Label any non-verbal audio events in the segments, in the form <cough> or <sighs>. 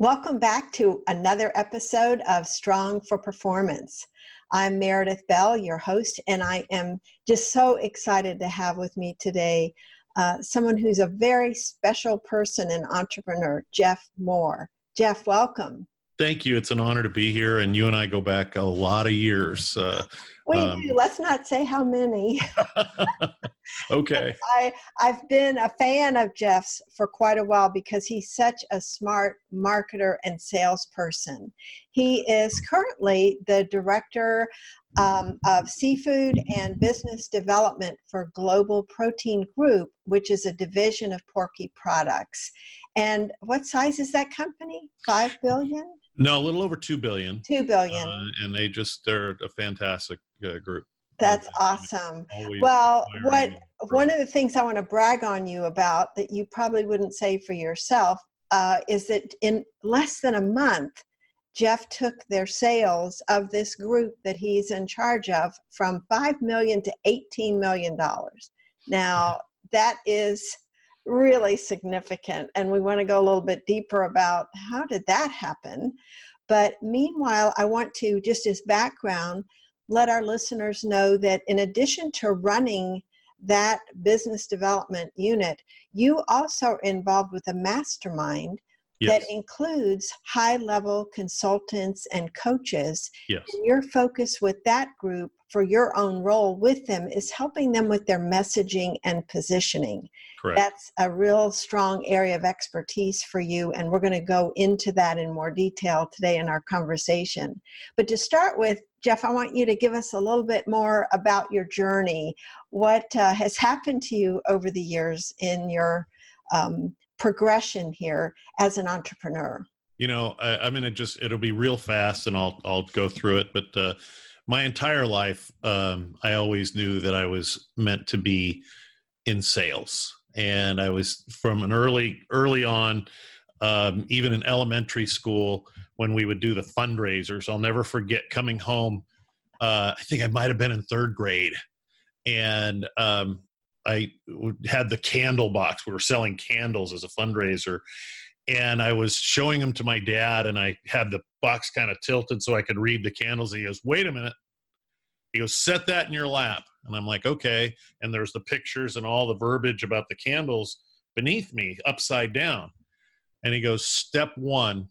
Welcome back to another episode of Strong for Performance. I'm Meredith Bell, your host, and I am just so excited to have with me today uh, someone who's a very special person and entrepreneur, Jeff Moore. Jeff, welcome. Thank you. It's an honor to be here, and you and I go back a lot of years. Uh, we um, do. Let's not say how many. <laughs> <laughs> okay. I I've been a fan of Jeff's for quite a while because he's such a smart marketer and salesperson. He is currently the director um, of seafood and business development for Global Protein Group, which is a division of Porky Products. And what size is that company? Five billion? No, a little over two billion. Two billion. Uh, and they just—they're a fantastic uh, group. That's awesome. Well, what one of the things I want to brag on you about that you probably wouldn't say for yourself uh, is that in less than a month, Jeff took their sales of this group that he's in charge of from five million to eighteen million dollars. Now that is really significant, and we want to go a little bit deeper about how did that happen. But meanwhile, I want to just as background let our listeners know that in addition to running that business development unit, you also are involved with a mastermind yes. that includes high level consultants and coaches. Yes. And your focus with that group for your own role with them is helping them with their messaging and positioning. Correct. That's a real strong area of expertise for you, and we're going to go into that in more detail today in our conversation. But to start with, Jeff, I want you to give us a little bit more about your journey. What uh, has happened to you over the years in your um, progression here as an entrepreneur? You know, I, am gonna just it'll be real fast, and I'll I'll go through it. But uh, my entire life, um, I always knew that I was meant to be in sales, and I was from an early early on, um, even in elementary school when we would do the fundraisers. I'll never forget coming home. Uh, I think I might have been in third grade, and um, I had the candle box. We were selling candles as a fundraiser, and I was showing them to my dad, and I had the box kind of tilted so I could read the candles. And he goes, "Wait a minute." He goes, "Set that in your lap," and I'm like, "Okay." And there's the pictures and all the verbiage about the candles beneath me, upside down. And he goes, "Step one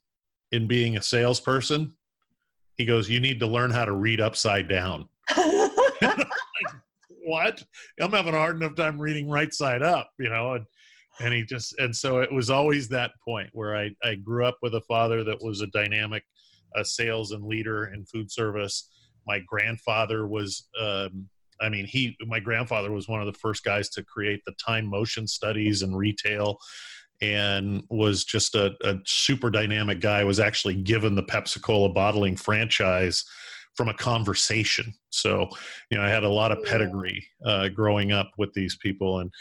in being a salesperson." He goes, "You need to learn how to read upside down." <laughs> <laughs> what? I'm having a hard enough time reading right side up, you know, and and he just and so it was always that point where I I grew up with a father that was a dynamic uh, sales and leader in food service. My grandfather was. Um, I mean, he, my grandfather was one of the first guys to create the time motion studies and retail and was just a, a super dynamic guy was actually given the pepsi cola bottling franchise from a conversation. So, you know, I had a lot of pedigree uh, growing up with these people, and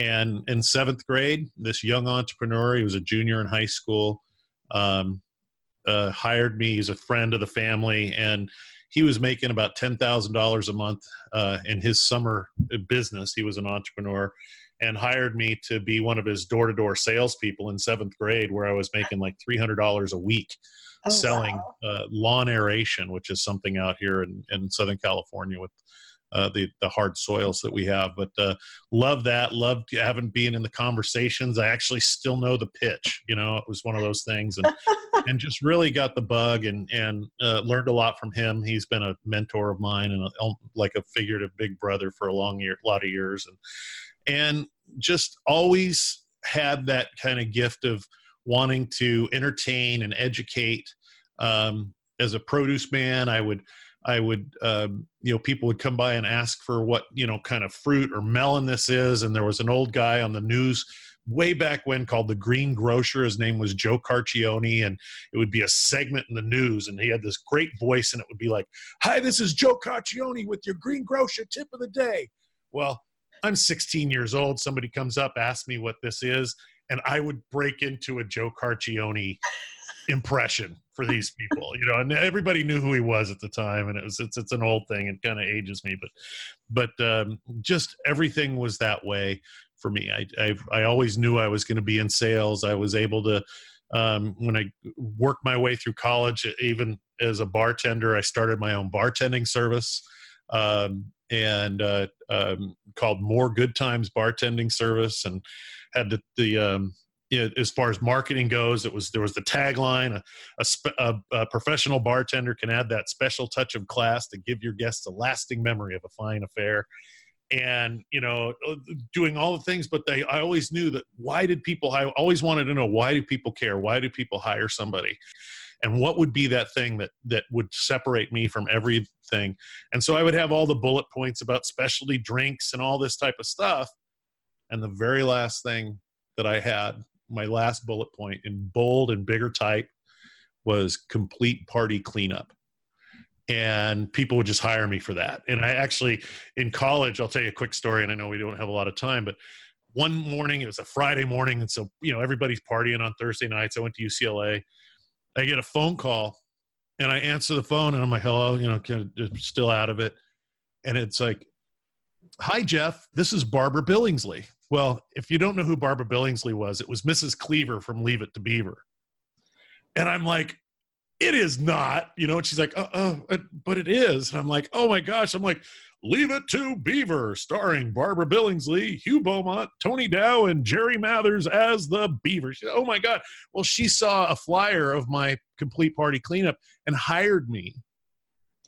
and in seventh grade, this young entrepreneur, he was a junior in high school, um, uh, hired me. He's a friend of the family, and he was making about ten thousand dollars a month uh, in his summer business. He was an entrepreneur, and hired me to be one of his door-to-door salespeople in seventh grade, where I was making like three hundred dollars a week oh, selling wow. uh, lawn aeration, which is something out here in, in Southern California with uh, the the hard soils that we have. But uh, love that. Loved having been in the conversations. I actually still know the pitch. You know, it was one of those things, and <laughs> and just really got the bug and and uh, learned a lot from him. He's been a mentor of mine and a, like a figurative big brother for a long year, a lot of years, and and just always had that kind of gift of wanting to entertain and educate. Um, as a produce man, I would I would, um, you know, people would come by and ask for what, you know, kind of fruit or melon this is. And there was an old guy on the news way back when called the Green Grocer. His name was Joe Carcione, and it would be a segment in the news, and he had this great voice, and it would be like, "Hi, this is Joe Carcione with your Green Grocer tip of the day." Well, I'm 16 years old. Somebody comes up, asks me what this is, and I would break into a Joe Carcione impression for these <laughs> people, you know, and everybody knew who he was at the time, and it was it's it's an old thing. It kind of ages me, but but um, just everything was that way for me. I I, I always knew I was going to be in sales. I was able to um, when I worked my way through college, even as a bartender, I started my own bartending service. Um, and uh, um, called More Good Times Bartending Service, and had the, the um, as far as marketing goes, it was there was the tagline: a, a, a, professional bartender can add that special touch of class to give your guests a lasting memory of a fine affair. And you know, uh, doing all the things, but they I always knew that why did people? I always wanted to know why do people care? Why do people hire somebody? And what would be that thing that that would separate me from everything? And so I would have all the bullet points about specialty drinks and all this type of stuff. And the very last thing that I had my last bullet point in bold and bigger type was complete party cleanup and people would just hire me for that and i actually in college i'll tell you a quick story and i know we don't have a lot of time but one morning it was a friday morning and so you know everybody's partying on thursday nights i went to ucla i get a phone call and i answer the phone and i'm like hello you know still out of it and it's like hi jeff this is barbara billingsley well, if you don't know who Barbara Billingsley was, it was Mrs. Cleaver from Leave It to Beaver. And I'm like, it is not, you know, and she's like, uh, uh, but it is. And I'm like, oh my gosh. I'm like, Leave It to Beaver, starring Barbara Billingsley, Hugh Beaumont, Tony Dow, and Jerry Mathers as the Beaver. She, oh my God. Well, she saw a flyer of my complete party cleanup and hired me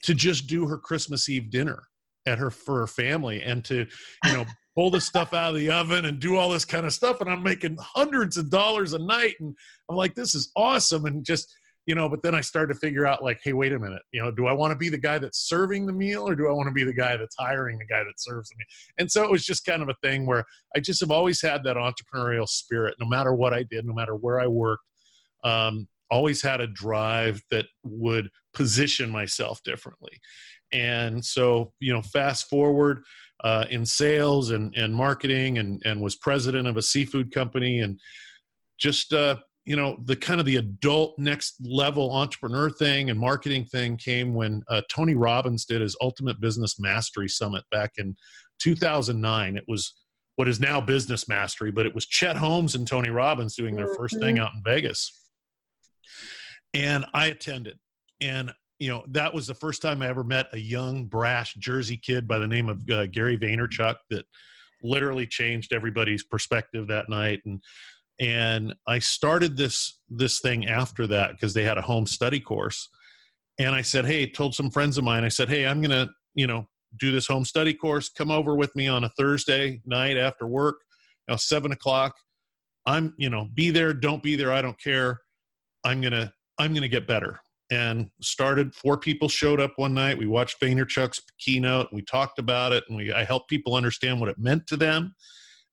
to just do her Christmas Eve dinner at her for her family and to, you know, <laughs> pull the stuff out of the oven and do all this kind of stuff and i'm making hundreds of dollars a night and i'm like this is awesome and just you know but then i started to figure out like hey wait a minute you know do i want to be the guy that's serving the meal or do i want to be the guy that's hiring the guy that serves me and so it was just kind of a thing where i just have always had that entrepreneurial spirit no matter what i did no matter where i worked um, always had a drive that would position myself differently. And so you know fast forward uh, in sales and, and marketing and, and was president of a seafood company and just uh, you know the kind of the adult next level entrepreneur thing and marketing thing came when uh, tony robbins did his ultimate business mastery summit back in 2009 it was what is now business mastery but it was chet holmes and tony robbins doing their first thing mm-hmm. out in vegas and i attended and you know, that was the first time I ever met a young, brash Jersey kid by the name of uh, Gary Vaynerchuk that literally changed everybody's perspective that night. And and I started this this thing after that because they had a home study course. And I said, hey, told some friends of mine, I said, hey, I'm gonna, you know, do this home study course. Come over with me on a Thursday night after work, you know, seven o'clock. I'm, you know, be there, don't be there, I don't care. I'm gonna, I'm gonna get better and started four people showed up one night we watched vaynerchuk's keynote we talked about it and we i helped people understand what it meant to them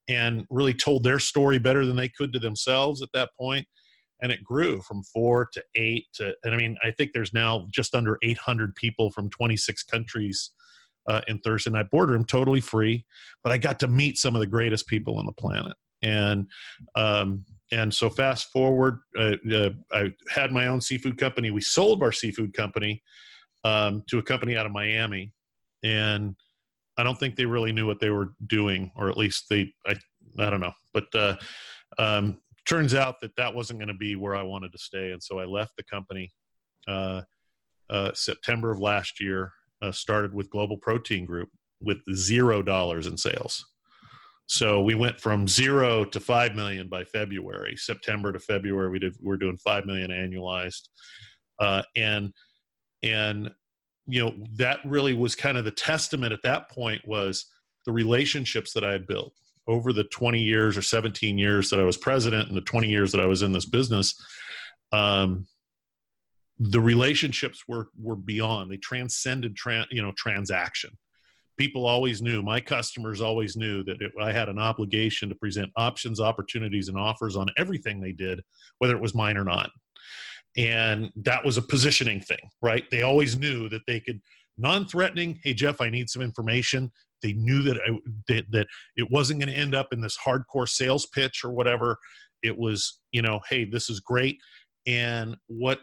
and really told their story better than they could to themselves at that point. And it grew from four to eight to and i mean i think there's now just under 800 people from 26 countries uh, in thursday night boardroom totally free. But i got to meet some of the greatest people on the planet. And um, and so fast forward, uh, uh, I had my own seafood company. We sold our seafood company um, to a company out of Miami, and I don't think they really knew what they were doing, or at least they, I, I don't know. But uh, um, turns out that that wasn't going to be where I wanted to stay, and so I left the company. Uh, uh, September of last year, uh, started with Global Protein Group with zero dollars in sales so we went from zero to five million by February. September to February, we did we're doing five million annualized, uh, and and you know that really was kind of the testament at that point was the relationships that I had built over the 20 years or 17 years that I was president and the 20 years that I was in this business. Um, the relationships were were beyond; they transcended, tra- you know, transaction people always knew my customers always knew that it, i had an obligation to present options opportunities and offers on everything they did whether it was mine or not and that was a positioning thing right? They always knew that they could non-threatening hey jeff i need some information. They knew that I, that, that it wasn't going to end up in this hardcore sales pitch or whatever. It was you know hey this is great. And what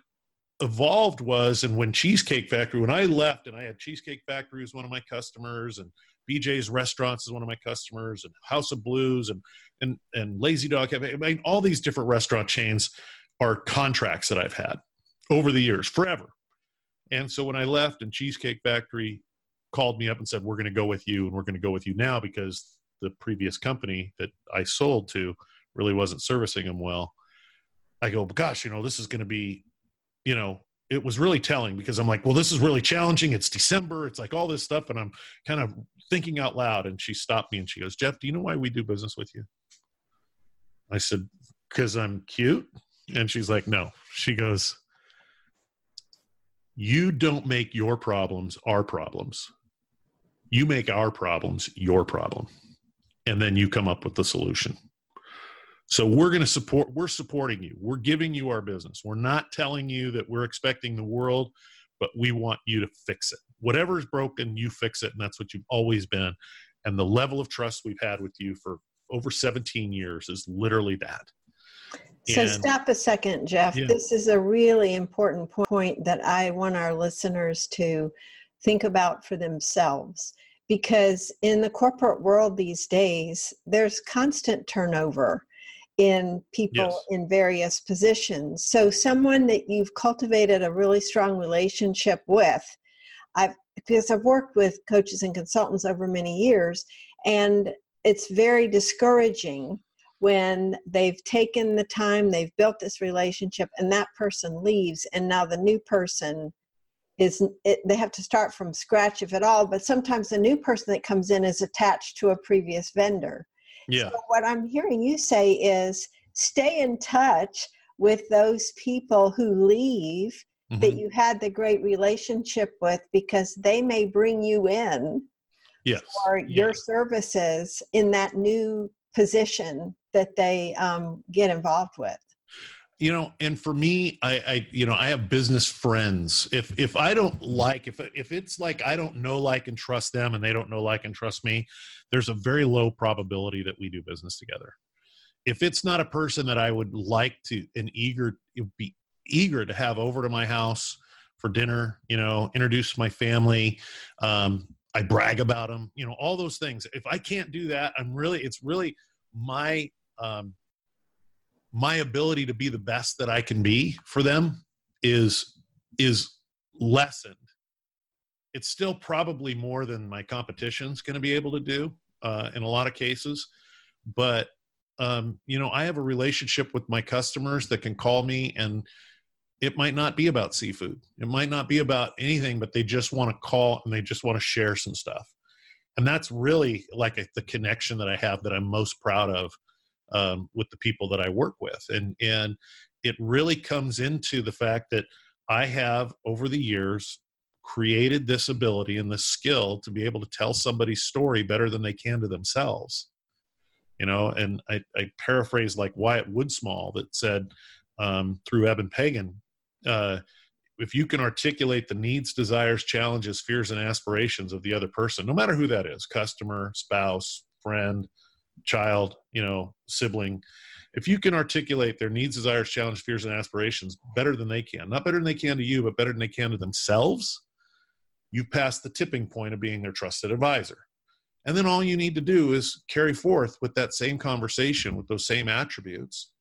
evolved was and when cheesecake factory when i left and i had cheesecake factory as one of my customers and bj's restaurants is one of my customers and house of blues and and and lazy dog i mean all these different restaurant chains are contracts that i've had over the years forever and so when i left and cheesecake factory called me up and said we're going to go with you and we're going to go with you now because the previous company that i sold to really wasn't servicing them well i go gosh you know this is going to be you know, it was really telling because I'm like, well, this is really challenging. It's December. It's like all this stuff. And I'm kind of thinking out loud. And she stopped me and she goes, Jeff, do you know why we do business with you? I said, because I'm cute. And she's like, no. She goes, you don't make your problems our problems. You make our problems your problem. And then you come up with the solution. So we're going to support, we're supporting you. We're giving you our business. We're not telling you that we're expecting the world, but we want you to fix it. Whatever is broken, you fix it. And that's what you've always been. And the level of trust we've had with you for over 17 years is literally that. So and, stop a second, Jeff. Yeah. This is a really important point that I want our listeners to think about for themselves because in the corporate world these days, there's constant turnover in people yes. in various positions. So, someone that you've cultivated a really strong relationship with, I've because I've worked with coaches and consultants over many years, and it's very discouraging when they've taken the time, they've built this relationship, and that person leaves, and now the new person is it, they have to start from scratch if at all but sometimes the new person that comes in is attached to a previous vendor yeah. So what I'm hearing you say is stay in touch with those people who leave mm-hmm. that you had the great relationship with because they may bring you in yes. for your services in that new position that they um, get involved with. You know and for me I, I you know i have business friends. If if i don't like if if it's like i don't know like and trust them and they don't know like and trust me there's a very low probability that we do business together. If it's not a person that i would like to and eager be eager to have over to my house for dinner you know introduce my family um, i brag about them you know all those things. If i can't do that i'm really it's really my um, my ability to be the best that I can be for them is is lessened. It's still probably more than my competition's going to be able to do uh, in a lot of cases, but um, you know, I have a relationship with my customers that can call me and it might not be about seafood. It might not be about anything, but they just want to call and they just want to share some stuff. And that's really like a, the connection that I have that I'm most proud of um, with the people that I work with. And, and it really comes into the fact that I have over the years created this ability and this skill to be able to tell somebody's story better than they can to themselves. You know, and I, I paraphrase like Wyatt Woodsmall that said um, through Eben Pagan, uh, if you can articulate the needs, desires, challenges, fears, and aspirations of the other person, no matter who that is customer, spouse, friend, child, you know, sibling, if you can articulate their needs, desires, challenges, fears, and aspirations better than they can, not better than they can to you, but better than they can to themselves, you've passed the tipping point of being their trusted advisor. And then all you need to do is carry forth with that same conversation, with those same attributes,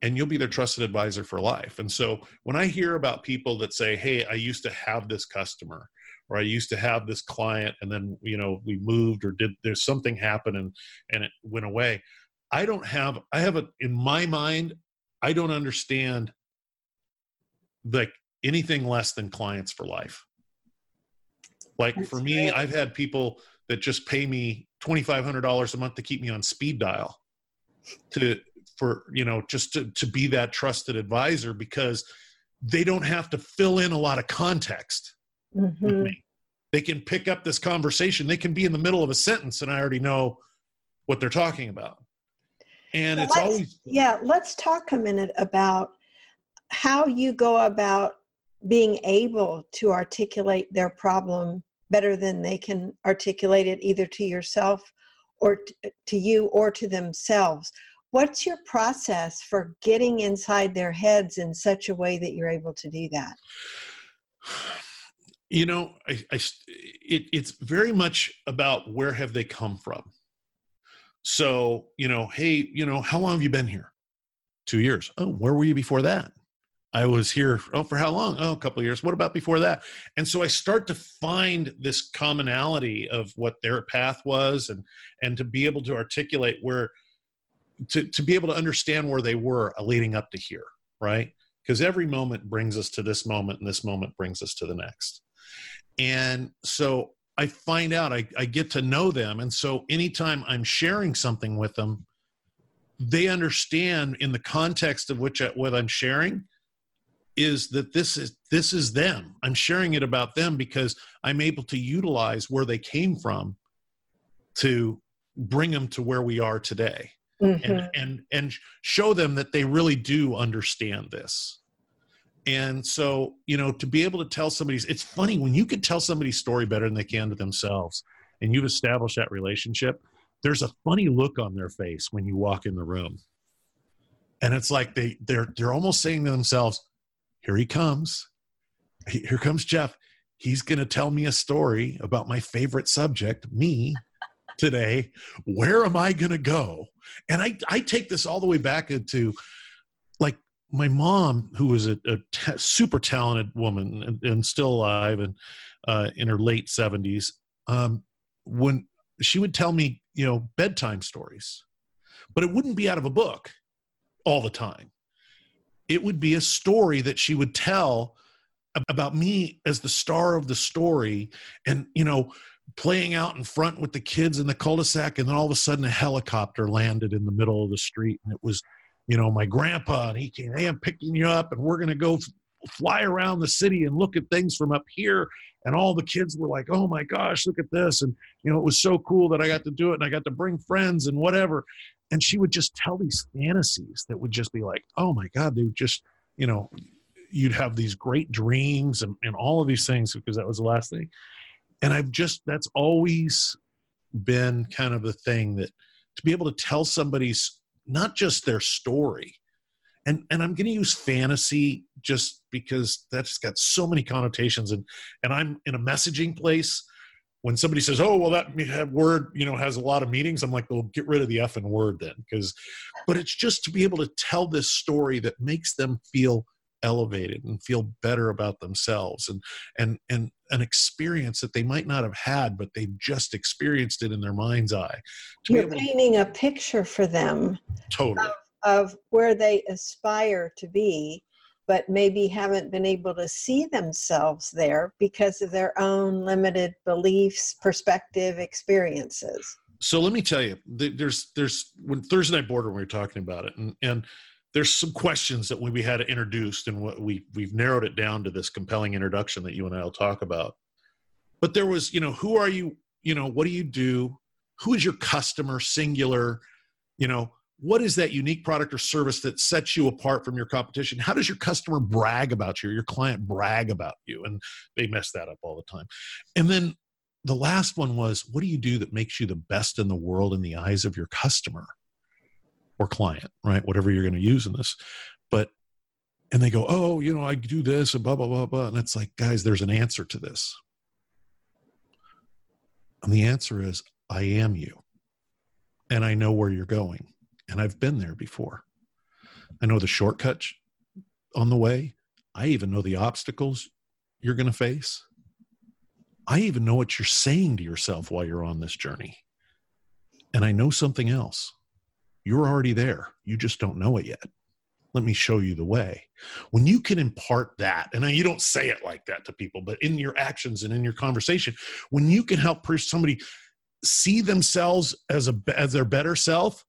and you'll be their trusted advisor for life. And so when I hear about people that say, Hey, I used to have this customer, or I used to have this client and then you know we moved or did there's something happen and and it went away. I don't have I have a in my mind I don't understand like anything less than clients for life. Like That's for me, great. I've had people that just pay me twenty five hundred dollars a month to keep me on speed dial to for you know just to, to be that trusted advisor because they don't have to fill in a lot of context mm-hmm. they can pick up this conversation. They can be in the middle of a sentence and i already know what they're talking about. And it's always yeah let's talk a minute about how you go about being able to articulate their problem better than they can articulate it either to yourself or to you or to themselves. What's your process for getting inside their heads in such a way that you're able to do that <sighs> <sighs> you know I, I it, it's very much about where have they come from. So you know hey you know how long have you been here? Two years. Oh where were you before that? I was here oh for how long? Oh a couple of years. What about before that? And so i start to find this commonality of what their path was and and to be able to articulate where to, to be able to understand where they were leading up to here right? Because every moment brings us to this moment and this moment brings us to the next and so i find out I, I get to know them. And so anytime i'm sharing something with them they understand in the context of which I, what i'm sharing is that this is this is them. I'm sharing it about them because i'm able to utilize where they came from to bring them to where we are today. Mm-hmm. and and and show them that they really do understand this and so you know to be able to tell somebody's it's funny when you can tell somebody's story better than they can to themselves and you've established that relationship there's a funny look on their face when you walk in the room. And it's like they they're they're almost saying to themselves here he comes. Here comes jeff. He's going to tell me a story about my favorite subject me today. Where am i going to go? And I, I take this all the way back into like my mom, who was a, a t- super talented woman and, and still alive and uh, in her late 70s, um, when she would tell me, you know, bedtime stories, but it wouldn't be out of a book all the time. It would be a story that she would tell about me as the star of the story and, you know, playing out in front with the kids in the cul-de-sac and then all of a sudden a helicopter landed in the middle of the street and it was you know my grandpa and he came hey i'm picking you up and we're going to go fly around the city and look at things from up here. And all the kids were like oh my gosh look at this. And you know it was so cool that i got to do it and i got to bring friends and whatever. And she would just tell these fantasies that would just be like oh my god they would just you know you'd have these great dreams and, and all of these things because that was the last thing. And i've just that's always been kind of the thing that to be able to tell somebody's not just their story. And and i'm going to use fantasy just because that's got so many connotations. And and i'm in a messaging place. When somebody says oh well that word you know has a lot of meanings i'm like well get rid of the effing word then because but it's just to be able to tell this story that makes them feel elevated and feel better about themselves. And and and an experience that they might not have had but they've just experienced it in their mind's eye. You're painting a picture for them totally. of, of where they aspire to be but maybe haven't been able to see themselves there because of their own limited beliefs perspective experiences. So let me tell you there's there's when thursday night border we were talking about it and and there's some questions that we had introduced and what we we've narrowed it down to this compelling introduction that you and I'll talk about. But there was, you know, who are you? You know, what do you do? Who is your customer? Singular. You know, what is that unique product or service that sets you apart from your competition? How does your customer brag about you? Your client brag about you? And they mess that up all the time. And then the last one was, what do you do that makes you the best in the world in the eyes of your customer? Or client, right? Whatever you're going to use in this. But, and they go, oh, you know, I do this and blah, blah, blah, blah. And it's like, guys, there's an answer to this. And the answer is, I am you. And I know where you're going. And I've been there before. I know the shortcuts on the way. I even know the obstacles you're going to face. I even know what you're saying to yourself while you're on this journey. And I know something else. You're already there. You just don't know it yet. Let me show you the way. When you can impart that, and you don't say it like that to people, but in your actions and in your conversation, when you can help somebody see themselves as a as their better self,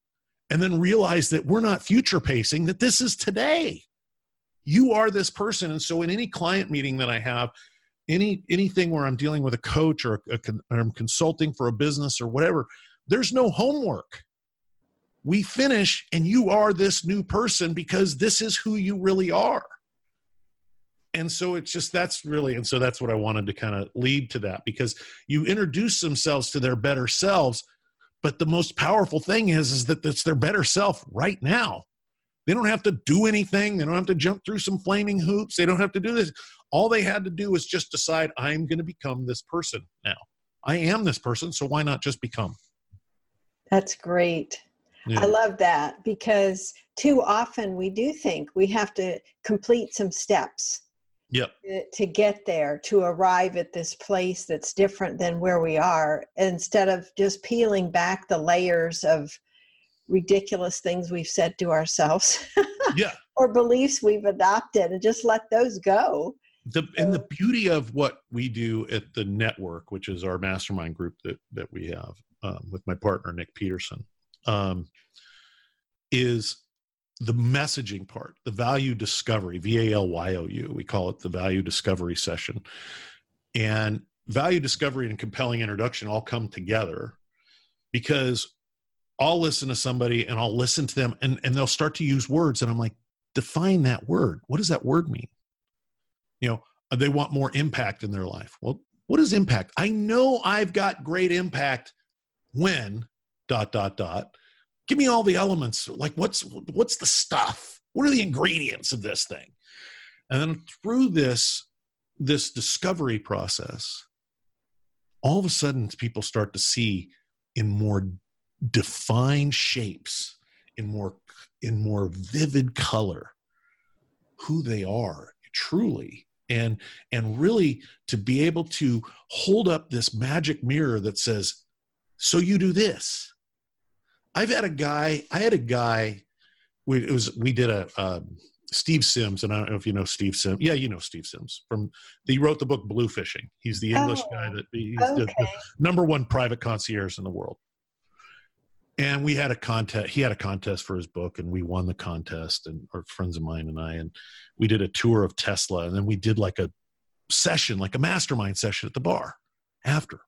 and then realize that we're not future pacing, that this is today. You are this person. And so in any client meeting that I have, any anything where i'm dealing with a coach or, a, a, or i'm consulting for a business or whatever there's no homework we finish and you are this new person because this is who you really are. And so it's just that's really and so that's what i wanted to kind of lead to that because you introduce themselves to their better selves but the most powerful thing is is that it's their better self right now. They don't have to do anything. They don't have to jump through some flaming hoops. They don't have to do this. All they had to do was just decide i'm going to become this person now. I am this person so why not just become? That's great yeah. I love that because too often we do think we have to complete some steps yep. to get there to arrive at this place that's different than where we are instead of just peeling back the layers of ridiculous things we've said to ourselves <laughs> yeah or beliefs we've adopted and just let those go the and the beauty of what we do at the network which is our mastermind group that that we have um, with my partner nick peterson um, is the messaging part, the value discovery, V A L Y O U. We call it the value discovery session. And value discovery and compelling introduction all come together because I'll listen to somebody and I'll listen to them and, and they'll start to use words. And I'm like, define that word. What does that word mean? You know, they want more impact in their life. Well, what is impact? I know I've got great impact when dot, dot, dot. Give me all the elements. Like what's what's the stuff? What are the ingredients of this thing? And then through this this discovery process all of a sudden people start to see in more defined shapes in more in more vivid color who they are truly. And and really to be able to hold up this magic mirror that says so you do this I've had a guy. I had a guy. We it was we did a um, Steve Sims, and I don't know if you know Steve Sims. Yeah, you know Steve Sims from. He wrote the book Bluefishing. He's the English oh, guy that he's okay. the, the number one private concierge in the world. And we had a contest. He had a contest for his book, and we won the contest. And our friends of mine and I, and we did a tour of Tesla, and then we did like a session, like a mastermind session at the bar after.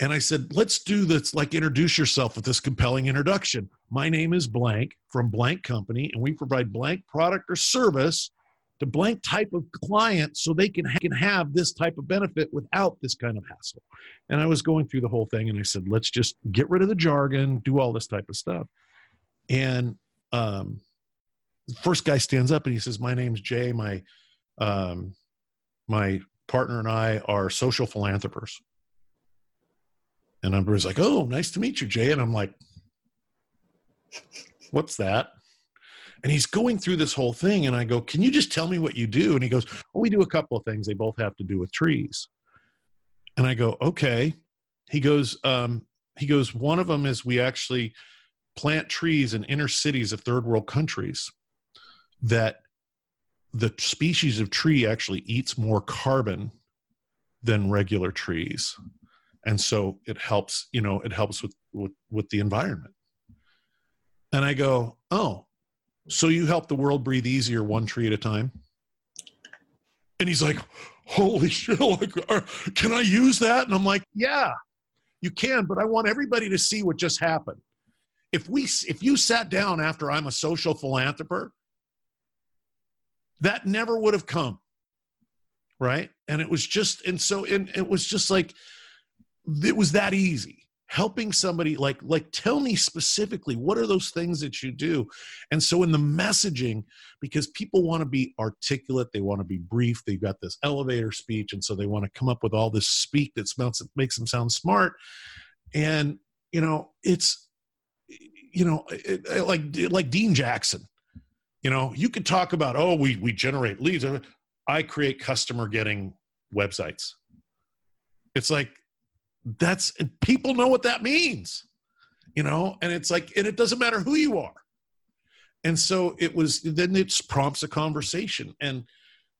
And I said, let's do this, like introduce yourself with this compelling introduction. My name is blank from blank company, and we provide blank product or service to blank type of client so they can, can have this type of benefit without this kind of hassle. And I was going through the whole thing and I said, let's just get rid of the jargon, do all this type of stuff. And um, the first guy stands up and he says, My name's Jay. My um, my partner and I are social philanthropers. And everybody's like, oh, nice to meet you, Jay. And I'm like, what's that? And he's going through this whole thing. And I go, can you just tell me what you do? And he goes, oh, we do a couple of things. They both have to do with trees. And I go, okay. He goes, um, he goes, one of them is we actually plant trees in inner cities of third world countries that the species of tree actually eats more carbon than regular trees and so it helps you know it helps with with, with the environment. And i go oh so you help the world breathe easier one tree at a time? And he's like holy <laughs> shit like, can i use that? And i'm like yeah you can but i want everybody to see what just happened. If we if you sat down after i'm a social philanthropist that never would have come right? And it was just and so and it was just like it was that easy. Helping somebody like like tell me specifically what are those things that you do? And so in the messaging because people want to be articulate they want to be brief they've got this elevator speech and so they want to come up with all this speak that smells makes them sound smart. And you know it's you know it, like like dean jackson. You know you could talk about oh we we generate leads. I create customer getting websites. It's like that's people know what that means you know and it's like and it doesn't matter who you are and so it was then it prompts a conversation and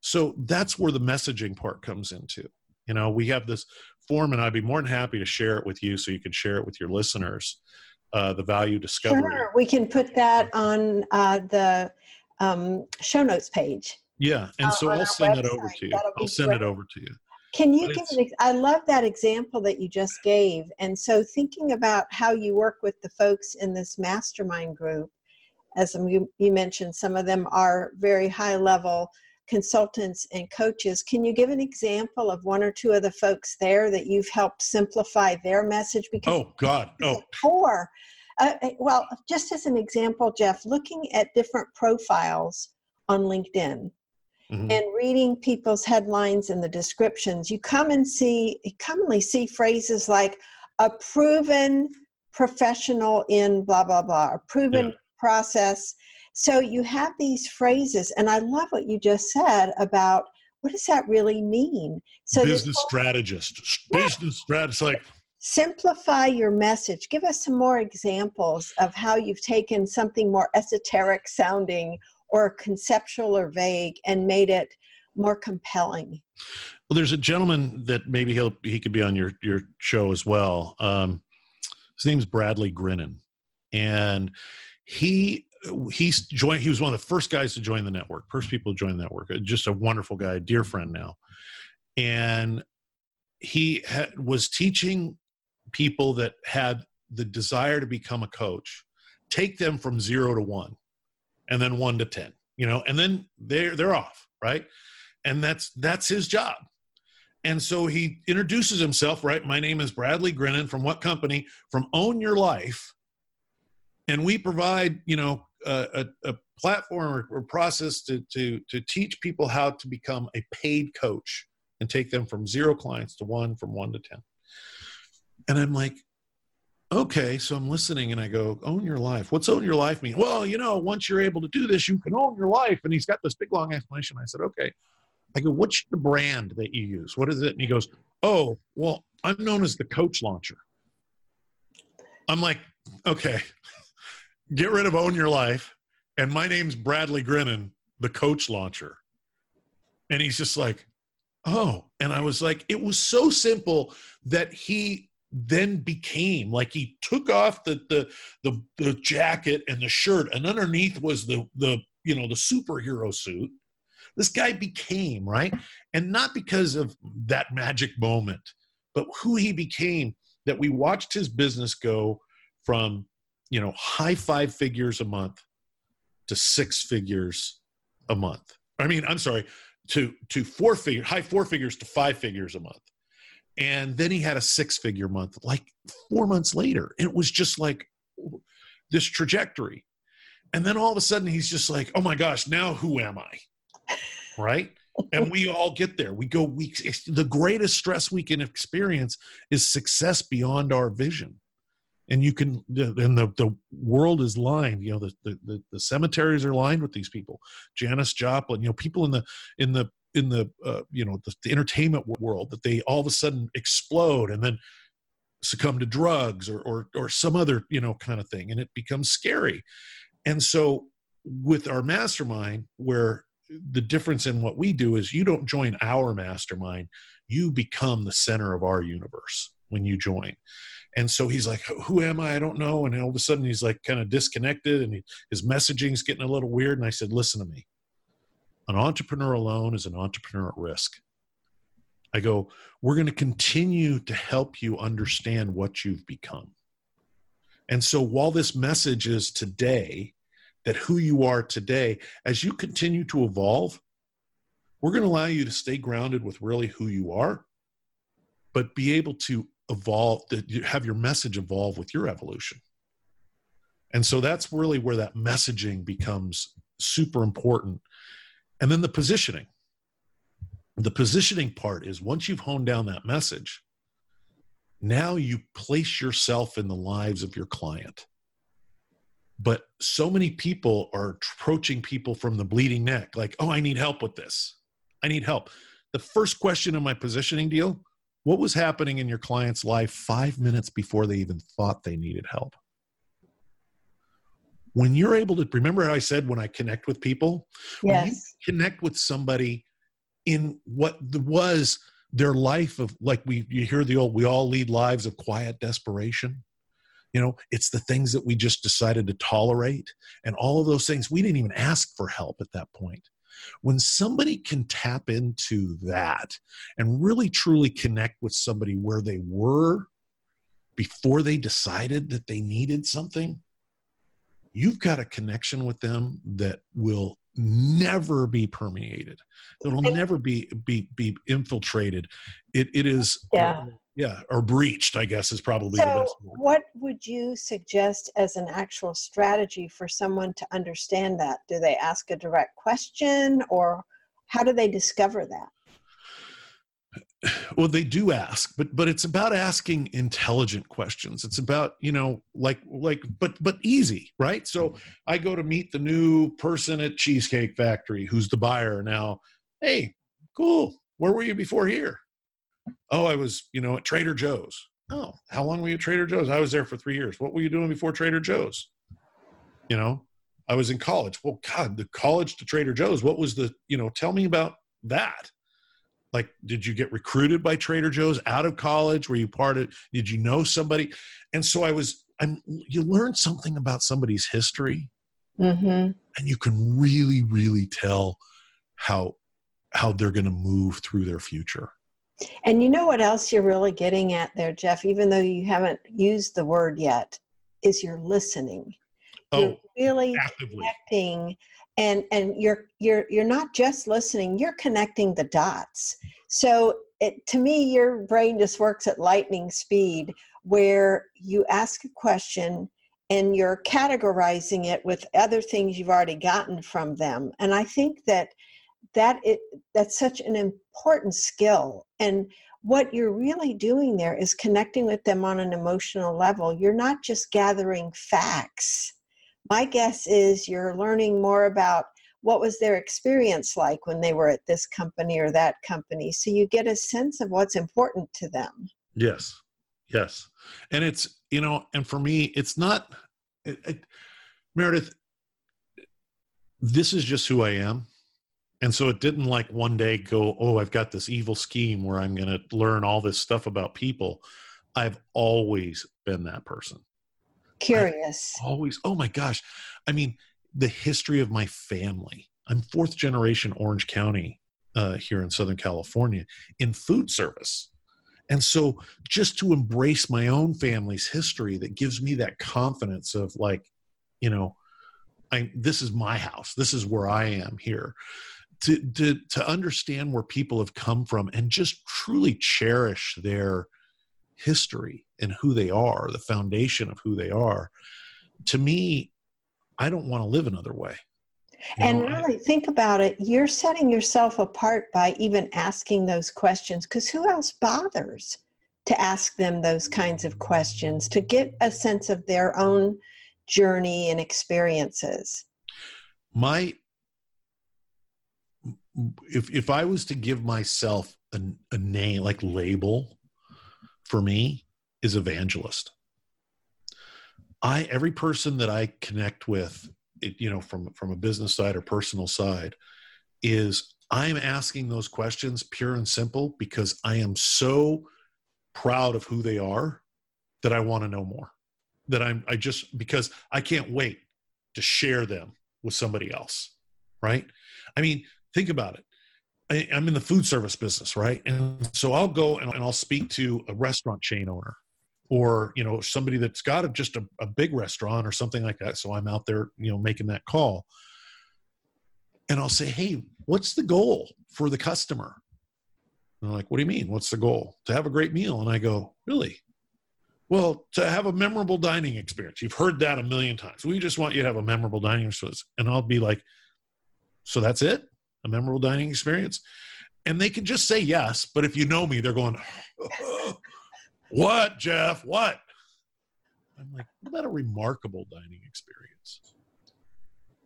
so that's where the messaging part comes into you know we have this form and i'd be more than happy to share it with you so you can share it with your listeners uh, the value discovery sure we can put that on uh, the um, show notes page Yeah, and uh, so I'll send website. it over to you. I'll send great. it over to you. Can you give an? I love that example that you just gave. And so, thinking about how you work with the folks in this mastermind group, as you, mentioned, some of them are very high level consultants and coaches. Can you give an example of one or two of the folks there that you've helped simplify their message? Because oh God, oh, core. Uh, uh, well, just as an example, Jeff, looking at different profiles on LinkedIn mm-hmm. and reading people's headlines and the descriptions, you come and see, you commonly see phrases like a proven professional in blah, blah, blah, a proven yeah. process. So you have these phrases, and I love what you just said about what does that really mean? So business whole, strategist, yeah. business strategist, like simplify your message. Give us some more examples of how you've taken something more esoteric sounding or conceptual or vague and made it more compelling? Well, there's a gentleman that maybe he'll he could be on your your show as well. Um, his name's Bradley Grinnan, and he he's joined. He was one of the first guys to join the network. First people to join the network. Just a wonderful guy, dear friend now, and he was teaching people that had the desire to become a coach, take them from zero to one and then one to 10, you know, and then they're, they're off, right? And that's, that's his job. And so he introduces himself, right? My name is Bradley Grinnan from what company? From Own Your Life. And we provide, you know, a, a, a platform or, or process to, to, to teach people how to become a paid coach and take them from zero clients to one, from one to 10. And I'm like, okay, so I'm listening and I go, own your life. What's own your life mean? Well, you know, once you're able to do this, you can own your life. And he's got this big long explanation. I said, okay. I go, what's the brand that you use? What is it? And he goes, oh, well, I'm known as the coach launcher. I'm like, okay, <laughs> get rid of own your life. And my name's Bradley Grinnan, the coach launcher. And he's just like, oh. And I was like, it was so simple that he then became like he took off the, the the the jacket and the shirt and underneath was the the you know the superhero suit. This guy became right? And not because of that magic moment but who he became that we watched his business go from you know high five figures a month to six figures a month. I mean i'm sorry to to four figure high four figures to five figures a month and then he had a six figure month like four months later. It was just like this trajectory. And then all of a sudden he's just like oh my gosh now who am i? Right? And we all get there. We go we the greatest stress we can experience is success beyond our vision. And you can and the, the world is lined you know the, the the cemeteries are lined with these people. Janis joplin you know people in the in the in the uh, you know the, the, entertainment world that they all of a sudden explode and then succumb to drugs or, or or some other you know kind of thing and it becomes scary. And so with our mastermind where the difference in what we do is you don't join our mastermind you become the center of our universe when you join. And so he's like who am i? I don't know. And all of a sudden he's like kind of disconnected and he, his messaging's getting a little weird. And i said listen to me an entrepreneur alone is an entrepreneur at risk. I go, we're going to continue to help you understand what you've become. And so while this message is today, that who you are today, as you continue to evolve, we're going to allow you to stay grounded with really who you are, but be able to evolve, to have your message evolve with your evolution. And so that's really where that messaging becomes super important and then the positioning. The positioning part is once you've honed down that message, now you place yourself in the lives of your client. But so many people are approaching people from the bleeding neck, like, oh, I need help with this. I need help. The first question in my positioning deal what was happening in your client's life five minutes before they even thought they needed help? When you're able to remember how I said when I connect with people, yes. connect with somebody in what was their life of like we you hear the old we all lead lives of quiet desperation. You know, it's the things that we just decided to tolerate and all of those things. We didn't even ask for help at that point. when somebody can tap into that and really truly connect with somebody where they were before they decided that they needed something, you've got a connection with them that will never be permeated. It'll never be be be infiltrated. It it is yeah. Um, yeah, or breached, I guess is probably so the best word. What would you suggest as an actual strategy for someone to understand that? Do they ask a direct question or how do they discover that? <sighs> well they do ask but but it's about asking intelligent questions. It's about you know like like but but easy right? So i go to meet the new person at cheesecake factory who's the buyer now. Hey cool. Where were you before here? Oh i was you know at trader joe's. Oh how long were you at trader joe's? I was there for three years. What were you doing before trader joe's? You know i was in college. Well god the college to trader joe's what was the you know tell me about that like did you get recruited by trader joe's out of college? Were you part of did you know somebody? And so i was i'm you learn something about somebody's history. Mm-hmm. and you can really really tell how how they're going to move through their future. And you know what else you're really getting at there jeff even though you haven't used the word yet is you're listening. Oh, you're really actively. connecting and and you're you're you're not just listening you're connecting the dots. So it, to me your brain just works at lightning speed where you ask a question and you're categorizing it with other things you've already gotten from them. And i think that that it that's such an important skill. And what you're really doing there is connecting with them on an emotional level. You're not just gathering facts my guess is you're learning more about what was their experience like when they were at this company or that company so you get a sense of what's important to them. Yes yes and it's you know and for me it's not it, it, meredith this is just who i am and so it didn't like one day go oh i've got this evil scheme where i'm going to learn all this stuff about people. I've always been that person curious. I've always oh my gosh. I mean the history of my family. I'm fourth generation orange county uh, here in southern california in food service. And so just to embrace my own family's history that gives me that confidence of like you know i this is my house. This is where i am here. To to to understand where people have come from and just truly cherish their history and who they are, the foundation of who they are, to me, I don't want to live another way. You and know, really, I, think about it. You're setting yourself apart by even asking those questions because who else bothers to ask them those kinds of questions to get a sense of their own journey and experiences? My, if if I was to give myself a, a name like label for me is evangelist. I every person that I connect with, it, you know, from from a business side or personal side, is I'm asking those questions pure and simple because I am so proud of who they are that I want to know more. That I'm I just because I can't wait to share them with somebody else. Right? I mean, think about it. I, am in the food service business, right? And so I'll go and, and I'll speak to a restaurant chain owner or you know somebody that's got a, just a, a big restaurant or something like that. So i'm out there you know making that call. And i'll say hey what's the goal for the customer? And they're like what do you mean? What's the goal? To have a great meal? And i go really? Well to have a memorable dining experience. You've heard that a million times. We just want you to have a memorable dining experience. And i'll be like so that's it? A memorable dining experience? And they can just say yes but if you know me they're going what jeff? What? I'm like what about a remarkable dining experience?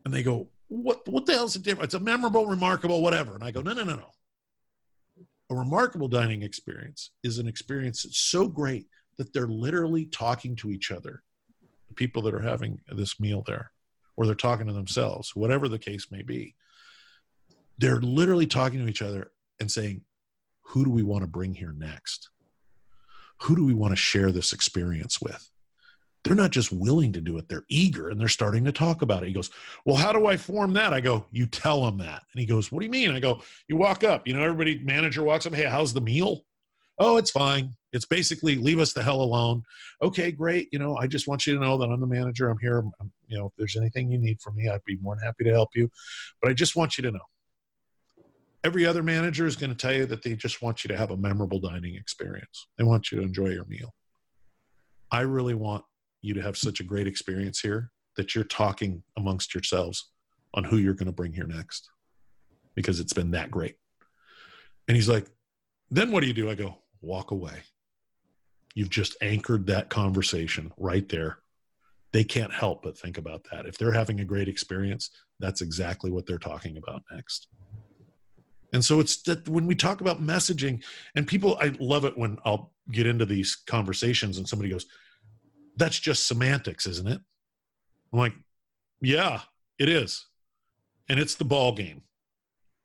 And they go what what the hell's the difference? It's a memorable remarkable whatever. And i go no no no no. A remarkable dining experience is an experience that's so great that they're literally talking to each other the people that are having this meal there or they're talking to themselves whatever the case may be. They're literally talking to each other and saying, who do we want to bring here next? Who do we want to share this experience with? they're not just willing to do it. They're eager and they're starting to talk about it. He goes well how do i form that? I go you tell them that. And he goes what do you mean? I go you walk up you know everybody manager walks up hey how's the meal? Oh it's fine. It's basically leave us the hell alone. Okay great. You know i just want you to know that i'm the manager. I'm here. I'm, you know if there's anything you need from me i'd be more than happy to help you. But i just want you to know every other manager is going to tell you that they just want you to have a memorable dining experience they want you to enjoy your meal i really want you to have such a great experience here that you're talking amongst yourselves on who you're going to bring here next because it's been that great. And he's like, then what do you do? I go, walk away. You've just anchored that conversation right there. They can't help but think about that. If they're having a great experience, that's exactly what they're talking about next. And so it's that when we talk about messaging, and people, I love it when I'll get into these conversations and somebody goes, that's just semantics, isn't it? I'm like, yeah, it is. And it's the ball game,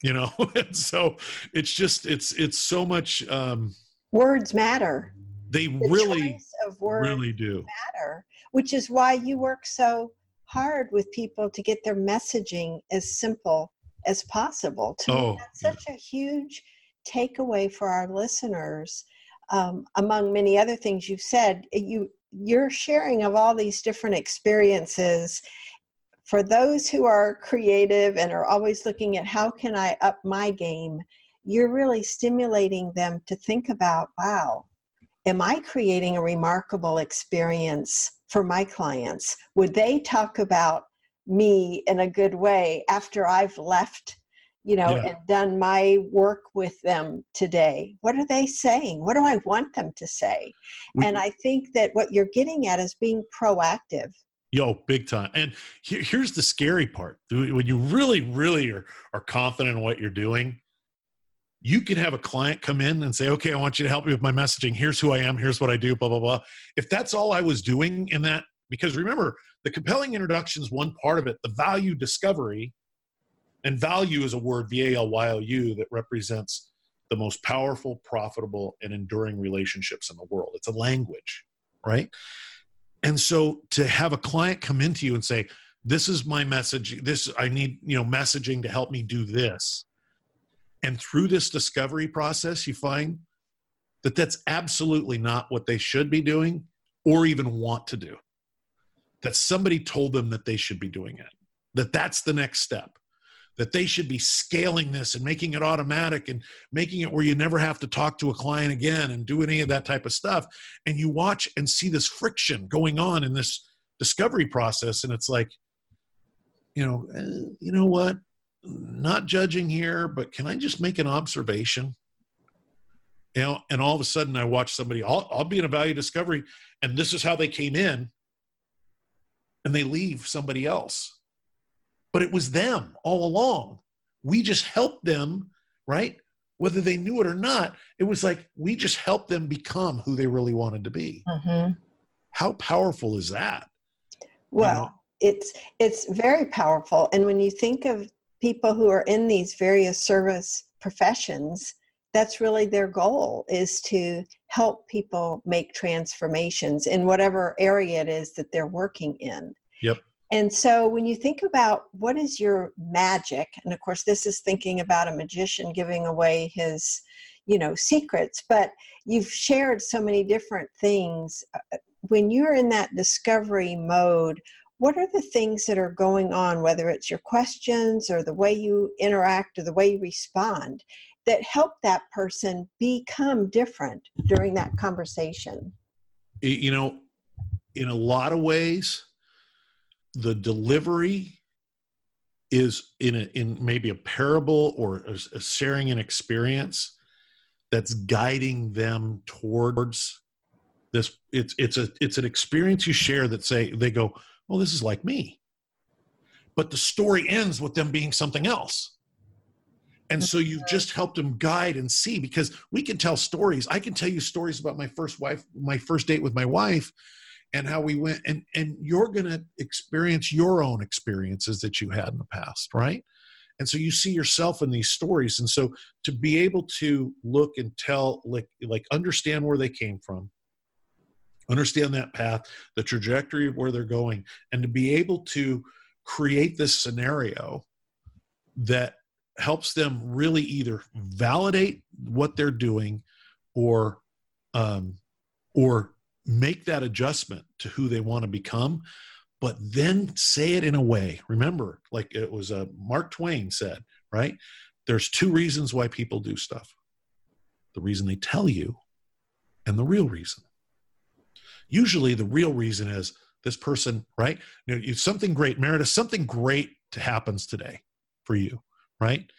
you know? <laughs> and so it's just, it's, it's so much. Um, words matter. They the really, really do matter, which is why you work so hard with people to get their messaging as simple as possible. To oh, that's such a huge takeaway for our listeners. Um, among many other things you've said, you your sharing of all these different experiences for those who are creative and are always looking at how can I up my game, you're really stimulating them to think about, wow, am I creating a remarkable experience for my clients? Would they talk about me in a good way after I've left you know, yeah. and done my work with them today. What are they saying? What do I want them to say? Mm-hmm. And I think that what you're getting at is being proactive. Yo, big time. And here, here's the scary part. When you really, really are, are confident in what you're doing, you can have a client come in and say, okay, I want you to help me with my messaging. Here's who I am. Here's what I do, blah, blah, blah. If that's all I was doing in that, because remember, the compelling introduction is one part of it. The value discovery and value is a word, V A L Y O U, that represents the most powerful, profitable, and enduring relationships in the world. It's a language, right? And so to have a client come into you and say, this is my message, this, I need, you know, messaging to help me do this. And through this discovery process, you find that that's absolutely not what they should be doing or even want to do. That somebody told them that they should be doing it, that that's the next step that they should be scaling this and making it automatic and making it where you never have to talk to a client again and do any of that type of stuff. And you watch and see this friction going on in this discovery process. And it's like, you know, eh, you know what? Not judging here, but can I just make an observation? You know, and all of a sudden I watch somebody, I'll, I'll be in a value discovery, and this is how they came in, and they leave somebody else but it was them all along. We just helped them, right? Whether they knew it or not, it was like we just helped them become who they really wanted to be. Mm-hmm. How powerful is that? Well, you know? it's it's very powerful, and when you think of people who are in these various service professions, that's really their goal is to help people make transformations in whatever area it is that they're working in. Yep. And so when you think about what is your magic, and of course, this is thinking about a magician giving away his, you know, secrets, but you've shared so many different things. Uh, when you're in that discovery mode, what are the things that are going on, whether it's your questions or the way you interact or the way you respond, that help that person become different during that conversation? You know, in a lot of ways, the delivery is in a, in maybe a parable or a, a sharing an experience that's guiding them towards this. It's it's a it's an experience you share that say they go well this is like me. But the story ends with them being something else and so you've just helped them guide and see because we can tell stories. I can tell you stories about my first wife my first date with my wife and how we went and and you're going to experience your own experiences that you had in the past right? And so you see yourself in these stories. And so to be able to look and tell like like understand where they came from understand that path, the trajectory of where they're going, and to be able to create this scenario that helps them really either validate what they're doing or um, or make that adjustment to who they want to become but then say it in a way. Remember like it was a uh, mark twain said right? There's two reasons why people do stuff. The reason they tell you and the real reason. Usually the real reason is this person right? You know, something great meredith something great happens today for you right?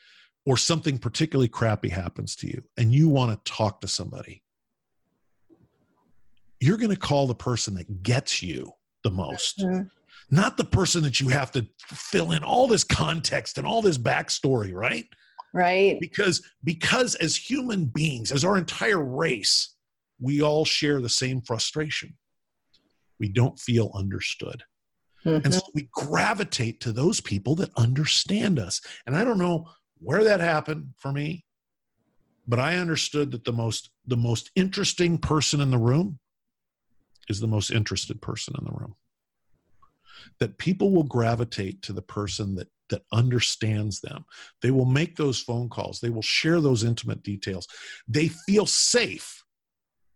Or something particularly crappy happens to you and you want to talk to somebody. You're going to call the person that gets you the most. Mm-hmm. not the person that you have to fill in all this context and all this backstory right? Right. Because because as human beings as our entire race we all share the same frustration. We don't feel understood mm-hmm. and so we gravitate to those people that understand us. And i don't know where that happened for me but i understood that the most the most interesting person in the room is the most interested person in the room. That people will gravitate to the person that that understands them. They will make those phone calls. They will share those intimate details. They feel safe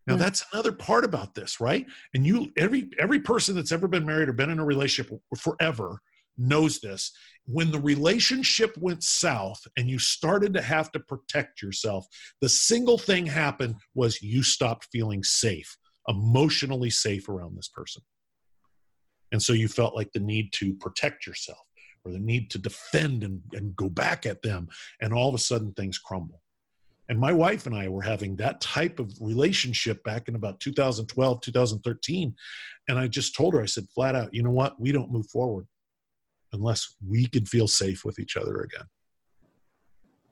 now that's another part about this right and you every every person that's ever been married or been in a relationship forever knows this when the relationship went south and you started to have to protect yourself the single thing happened was you stopped feeling safe emotionally safe around this person. And so you felt like the need to protect yourself or the need to defend and, and go back at them. And all of a sudden things crumble. And my wife and I were having that type of relationship back in about 2012, 2013. And I just told her, I said flat out, you know what? We don't move forward unless we can feel safe with each other again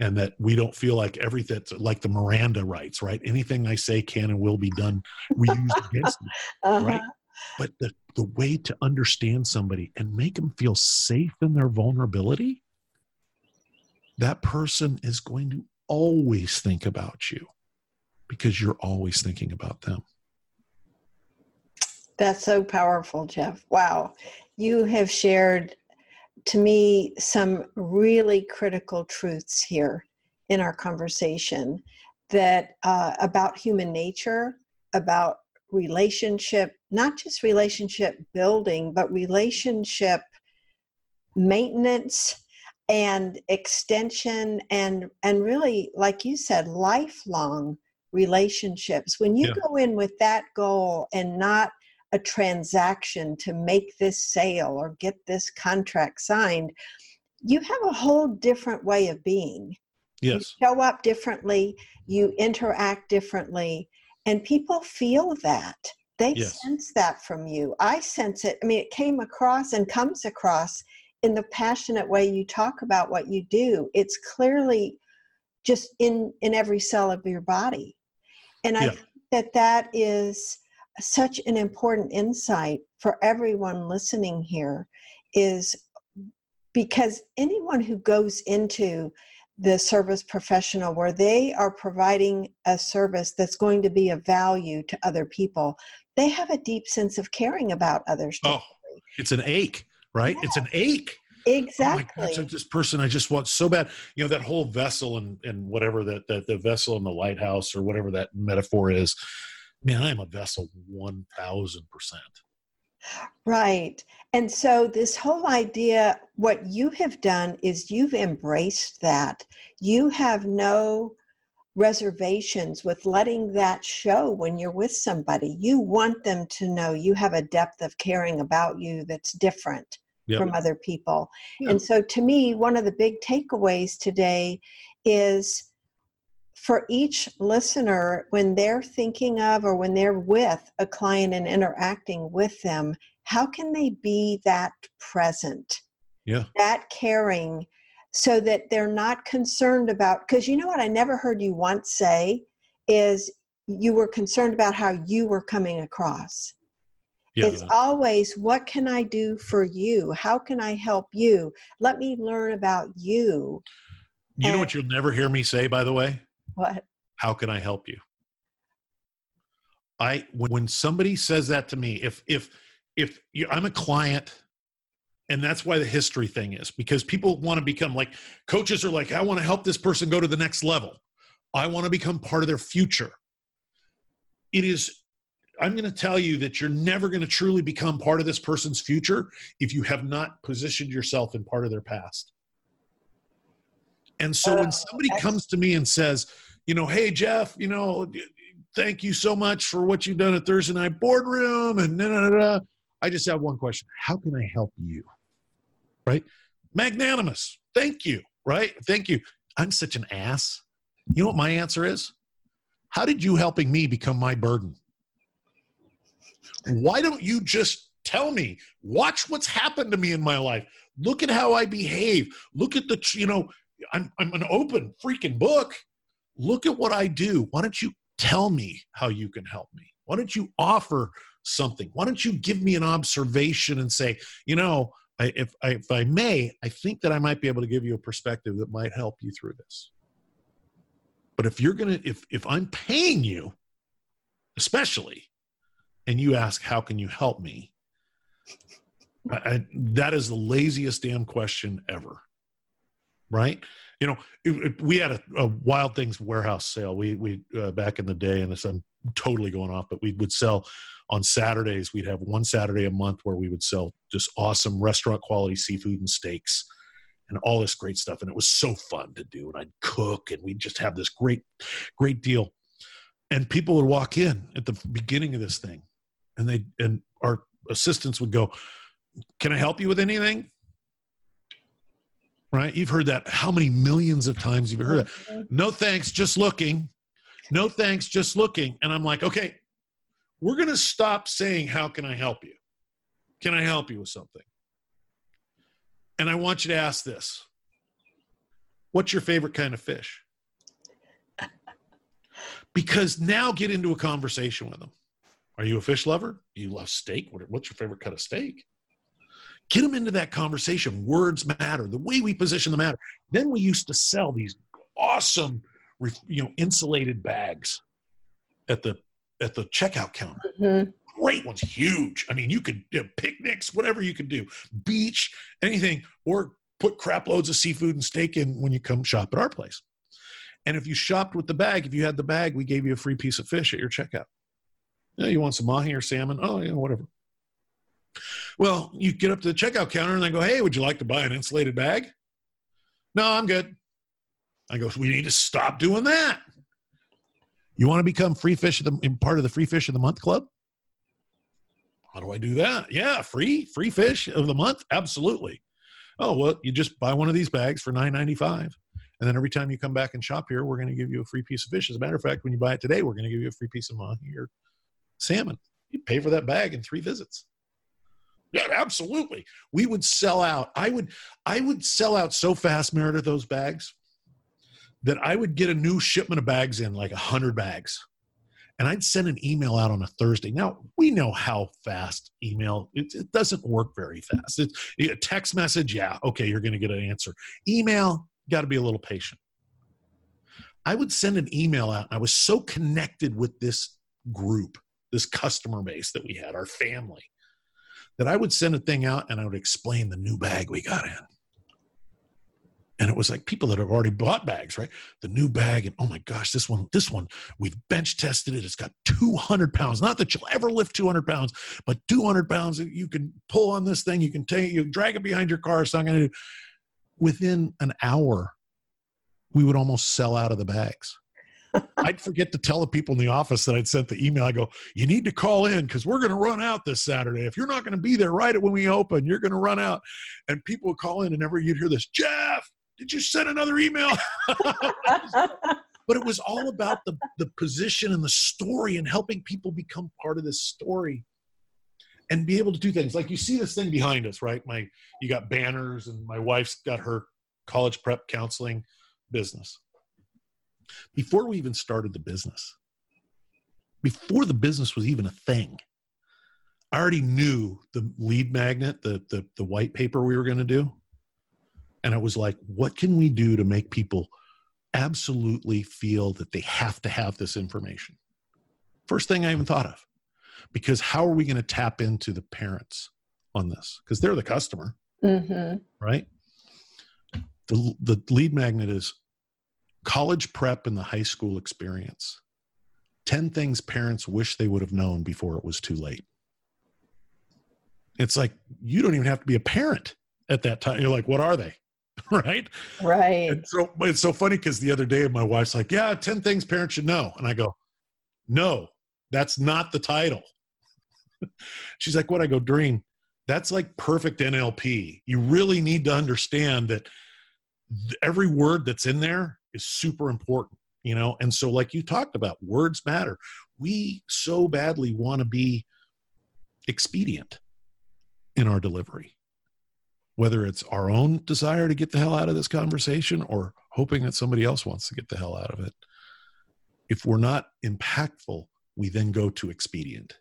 and that we don't feel like everything like the Miranda rights, right? Anything I say can and will be done, we use <laughs> against me, uh-huh. right? But the, the way to understand somebody and make them feel safe in their vulnerability, that person is going to always think about you because you're always thinking about them. That's so powerful, Jeff. Wow. You have shared to me some really critical truths here in our conversation that uh, about human nature about relationship not just relationship building but relationship maintenance and extension and and really like you said lifelong relationships when you yeah. go in with that goal and not a transaction to make this sale or get this contract signed, you have a whole different way of being. Yes. You show up differently, you interact differently, and people feel that. They yes. sense that from you. I sense it. I mean, it came across and comes across in the passionate way you talk about what you do. It's clearly just in in every cell of your body. And I think that that is such an important insight for everyone listening here is because anyone who goes into the service professional where they are providing a service that's going to be of value to other people they have a deep sense of caring about others oh it's an ache right yeah. it's an ache oh exactly oh God, this person i just want so bad you know that whole vessel and and whatever that, that the vessel in the lighthouse or whatever that metaphor is man, I'm a vessel 1000%. Right. And so, this whole idea, what you have done is you've embraced that. You have no reservations with letting that show when you're with somebody. You want them to know you have a depth of caring about you that's different yep. from other people. Yep. And so, to me, one of the big takeaways today is for each listener, when they're thinking of or when they're with a client and interacting with them, how can they be that present? Yeah. That caring so that they're not concerned about because you know what I never heard you once say is you were concerned about how you were coming across. Yeah. It's always what can I do for you? How can I help you? Let me learn about you. You and, know what you'll never hear me say, by the way? What? How can I help you? I when somebody says that to me, if if if you, I'm a client, and that's why the history thing is because people want to become like coaches are like, I want to help this person go to the next level. I want to become part of their future. It is I'm going to tell you that you're never going to truly become part of this person's future if you have not positioned yourself in part of their past. And so when uh, somebody comes to me and says, you know, hey, Jeff, you know, thank you so much for what you've done at Thursday Night Boardroom and da, da, da, I just have one question. How can I help you? Right? Magnanimous. Thank you. Right? Thank you. I'm such an ass. You know what my answer is? How did you helping me become my burden? Why don't you just tell me? Watch what's happened to me in my life. Look at how I behave. Look at the, you know, I'm, I'm an open freaking book. Look at what I do. Why don't you tell me how you can help me? Why don't you offer something? Why don't you give me an observation and say, you know, I, if, I, if I may, I think that I might be able to give you a perspective that might help you through this. But if you're gonna, if if I'm paying you, especially, and you ask, "How can you help me?" I, I, that is the laziest damn question ever, right? You know, it, it, we had a, a, Wild Things warehouse sale. We we uh, back in the day, and this I'm totally going off, but we would sell on Saturdays. We'd have one Saturday a month where we would sell just awesome restaurant quality seafood and steaks and all this great stuff. And it was so fun to do. And I'd cook, and we'd just have this great, great deal. And people would walk in at the beginning of this thing, and they and our assistants would go, "Can I help you with anything?" Right? You've heard that how many millions of times you've heard that? No thanks, just looking. No thanks, just looking. And I'm like, okay, we're going to stop saying, "How can I help you?" Can I help you with something? And I want you to ask this What's your favorite kind of fish? Because now get into a conversation with them. Are you a fish lover? Do you love steak? What's your favorite cut of steak? Get them into that conversation. Words matter. The way we position the matter. Then we used to sell these awesome, you know, insulated bags at the at the checkout counter. Mm-hmm. Great ones, huge. I mean, you could you know, picnics, whatever you could do, beach, anything, or put crap loads of seafood and steak in when you come shop at our place. And if you shopped with the bag, if you had the bag, we gave you a free piece of fish at your checkout. Know, you want some mahi or salmon? Oh, yeah, whatever. Well, you get up to the checkout counter and they go, hey, would you like to buy an insulated bag? No, I'm good. I go, we need to stop doing that. You want to become free fish of the part of the free fish of the month club? How do I do that? Yeah, free, free fish of the month? Absolutely. Oh, well, you just buy one of these bags for nine ninety five, And then every time you come back and shop here, we're going to give you a free piece of fish. As a matter of fact, when you buy it today, we're going to give you a free piece of mahi or salmon. You pay for that bag in three visits. Yeah, absolutely. We would sell out. I would I would sell out so fast, Meredith, those bags that I would get a new shipment of bags in, like a hundred bags and I'd send an email out on a Thursday. Now we know how fast email it, it doesn't work very fast. It's a text message, yeah, okay, you're going to get an answer. Email, got to be a little patient. I would send an email out. I was so connected with this group, this customer base that we had, our family, that I would send a thing out and I would explain the new bag we got in. And it was like people that have already bought bags right? The new bag and oh my gosh this one this one we've bench tested it. It's got 200 pounds. Not that you'll ever lift 200 pounds but 200 pounds that you can pull on this thing. You can take you drag it behind your car it's not going to do within an hour we would almost sell out of the bags I'd forget to tell the people in the office that I'd sent the email. I go, you need to call in because we're going to run out this Saturday. If you're not going to be there right when we open, you're going to run out. And people would call in and every you'd hear this, Jeff, did you send another email? <laughs> but it was all about the, the position and the story and helping people become part of this story and be able to do things like you see this thing behind us right my you got banners and my wife's got her college prep counseling business before we even started the business before the business was even a thing i already knew the lead magnet the the, the white paper we were going to do and I was like, what can we do to make people absolutely feel that they have to have this information? First thing I even thought of. Because how are we going to tap into the parents on this? Because they're the customer, mm-hmm. right? The, the lead magnet is college prep and the high school experience. 10 things parents wish they would have known before it was too late. It's like you don't even have to be a parent at that time. You're like, what are they? <laughs> right? Right. And so it's so funny because the other day my wife's like, Yeah, 10 things parents should know. And I go, No, that's not the title. <laughs> She's like, What? I go, Dream, that's like perfect NLP. You really need to understand that every word that's in there is super important, you know? And so, like you talked about, words matter. We so badly want to be expedient in our delivery whether it's our own desire to get the hell out of this conversation or hoping that somebody else wants to get the hell out of it. If we're not impactful, we then go to expedient.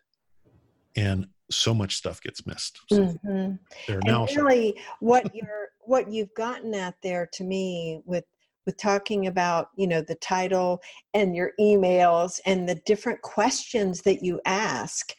And so much stuff gets missed. So mm-hmm. And really what you're what you've gotten at there to me with with talking about you know the title and your emails and the different questions that you ask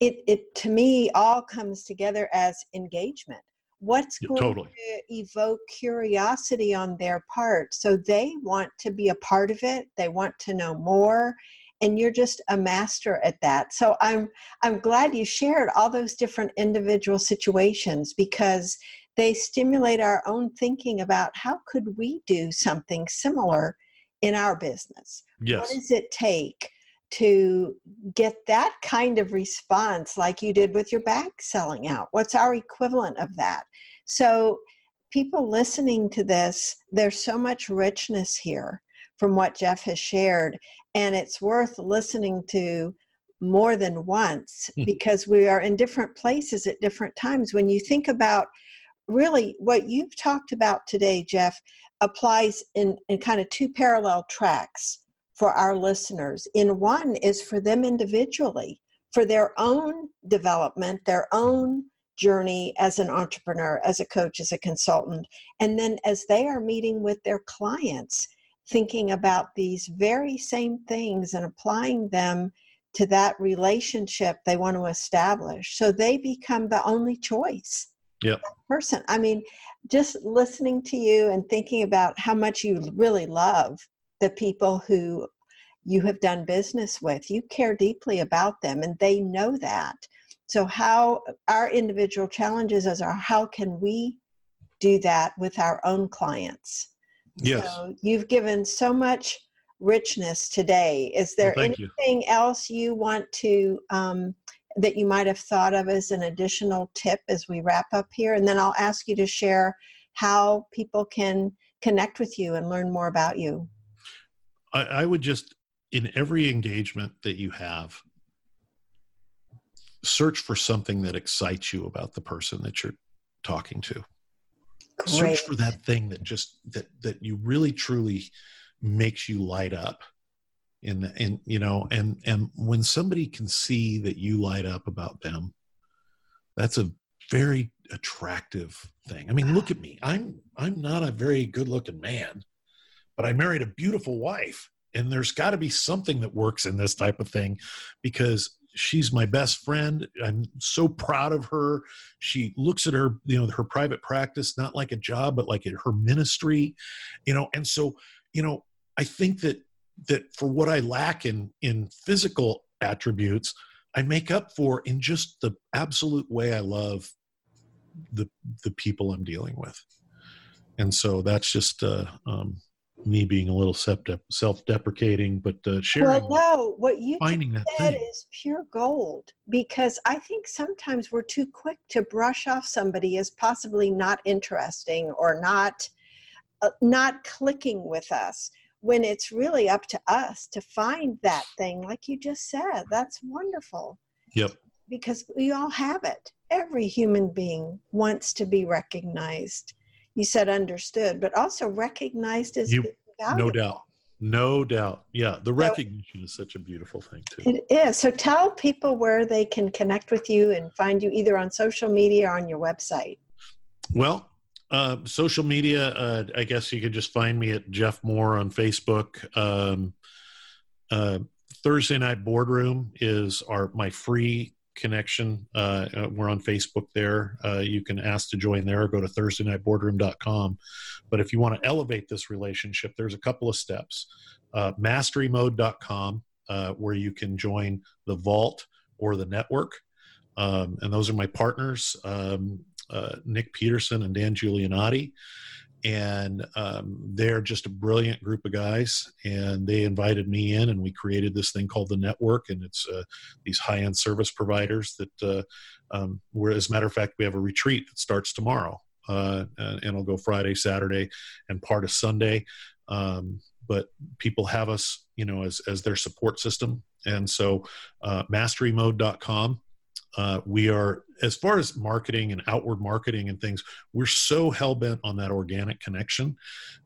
it it to me all comes together as engagement. What's going totally. to evoke curiosity on their part? So they want to be a part of it they want to know more and you're just a master at that. So i'm i'm glad you shared all those different individual situations because they stimulate our own thinking about how could we do something similar in our business yes. what does it take to get that kind of response like you did with your bag selling out? What's our equivalent of that? So, people listening to this, there's so much richness here from what Jeff has shared, and it's worth listening to more than once hmm. because we are in different places at different times. When you think about really what you've talked about today, Jeff, applies in, in kind of two parallel tracks for our listeners. In one is for them individually, for their own development, their own journey as an entrepreneur, as a coach, as a consultant. And then as they are meeting with their clients, thinking about these very same things and applying them to that relationship they want to establish. So they become the only choice. Yep. Person. I mean, just listening to you and thinking about how much you really love the people who you have done business with. You care deeply about them and they know that. So, how our individual challenges are how can we do that with our own clients? Yes. So you've given so much richness today. Is there well, anything you. else you want to um, that you might have thought of as an additional tip as we wrap up here? And then I'll ask you to share how people can connect with you and learn more about you. I, I would just, in every engagement that you have, search for something that excites you about the person that you're talking to. Great. Search for that thing that just that that you really truly makes you light up. And and you know, and and when somebody can see that you light up about them, that's a very attractive thing. I mean, look at me. I'm I'm not a very good looking man but I married a beautiful wife. And there's got to be something that works in this type of thing because she's my best friend. I'm so proud of her. She looks at her, you know, her private practice not like a job, but like her ministry, you know. And so, you know, I think that that for what I lack in in physical attributes, I make up for in just the absolute way I love the the people I'm dealing with. And so that's just uh, um, me being a little self-deprecating, but uh, sharing. Well, no, what you finding that said thing. is pure gold because I think sometimes we're too quick to brush off somebody as possibly not interesting or not uh, not clicking with us when it's really up to us to find that thing like you just said that's wonderful yep because we all have it every human being wants to be recognized you said understood, but also recognized as you, no doubt. No doubt. Yeah, the recognition so, is such a beautiful thing too. It is. So tell people where they can connect with you and find you either on social media or on your website. Well, uh, social media, uh, I guess you could just find me at Jeff Moore on Facebook. Um, uh, Thursday Night Boardroom is our my free connection. Uh, uh, we're on Facebook there. Uh, you can ask to join there or go to thursdaynightboardroom.com. But if you want to elevate this relationship, there's a couple of steps. Uh, masterymode.com, uh, where you can join the vault or the network. Um, and those are my partners, um, uh, Nick Peterson and Dan Giulianati and um, they're just a brilliant group of guys. And they invited me in and we created this thing called the network. And it's uh, these high-end service providers that uh, um, as a matter of fact we have a retreat that starts tomorrow uh, and it'll go friday saturday and part of sunday. Um, but people have us you know as, as their support system. And so uh, masterymode.com uh, we are as far as marketing and outward marketing and things we're so hell-bent on that organic connection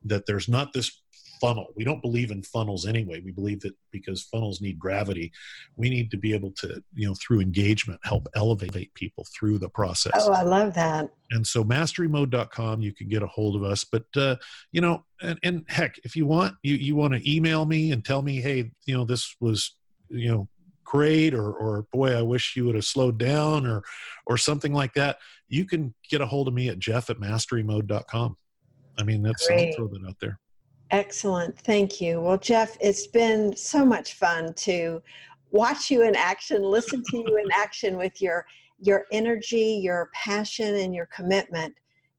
that there's not this funnel. We don't believe in funnels anyway. We believe that because funnels need gravity we need to be able to you know through engagement help elevate people through the process. Oh i love that. And so masterymode.com you can get a hold of us. But uh, you know and, and heck if you want you you want to email me and tell me hey you know this was you know great or or boy i wish you would have slowed down or or something like that you can get a hold of me at jeff at masterymode.com i mean that's great. i'll throw that out there. Excellent. Thank you. Well jeff it's been so much fun to watch you in action listen to you in action with your your energy your passion and your commitment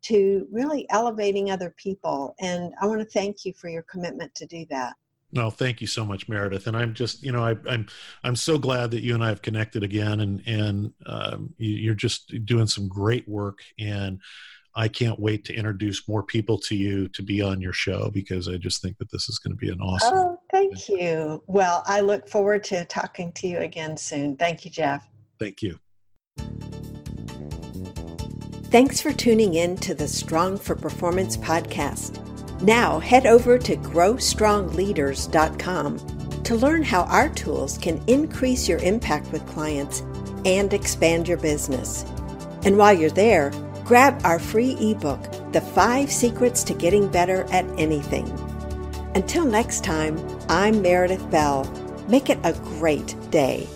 to really elevating other people. And i want to thank you for your commitment to do that no, thank you so much, Meredith. And I'm just, you know, I, am I'm, I'm so glad that you and I have connected again, and and um, you, are just doing some great work, and I can't wait to introduce more people to you to be on your show because I just think that this is going to be an awesome. Oh, thank you. Well, I look forward to talking to you again soon. Thank you, Jeff. Thank you. Thanks for tuning in to the Strong for Performance podcast. Now head over to growstrongleaders.com to learn how our tools can increase your impact with clients and expand your business. And while you're there, grab our free ebook, The Five Secrets to Getting Better at Anything. Until next time, I'm Meredith Bell. Make it a great day.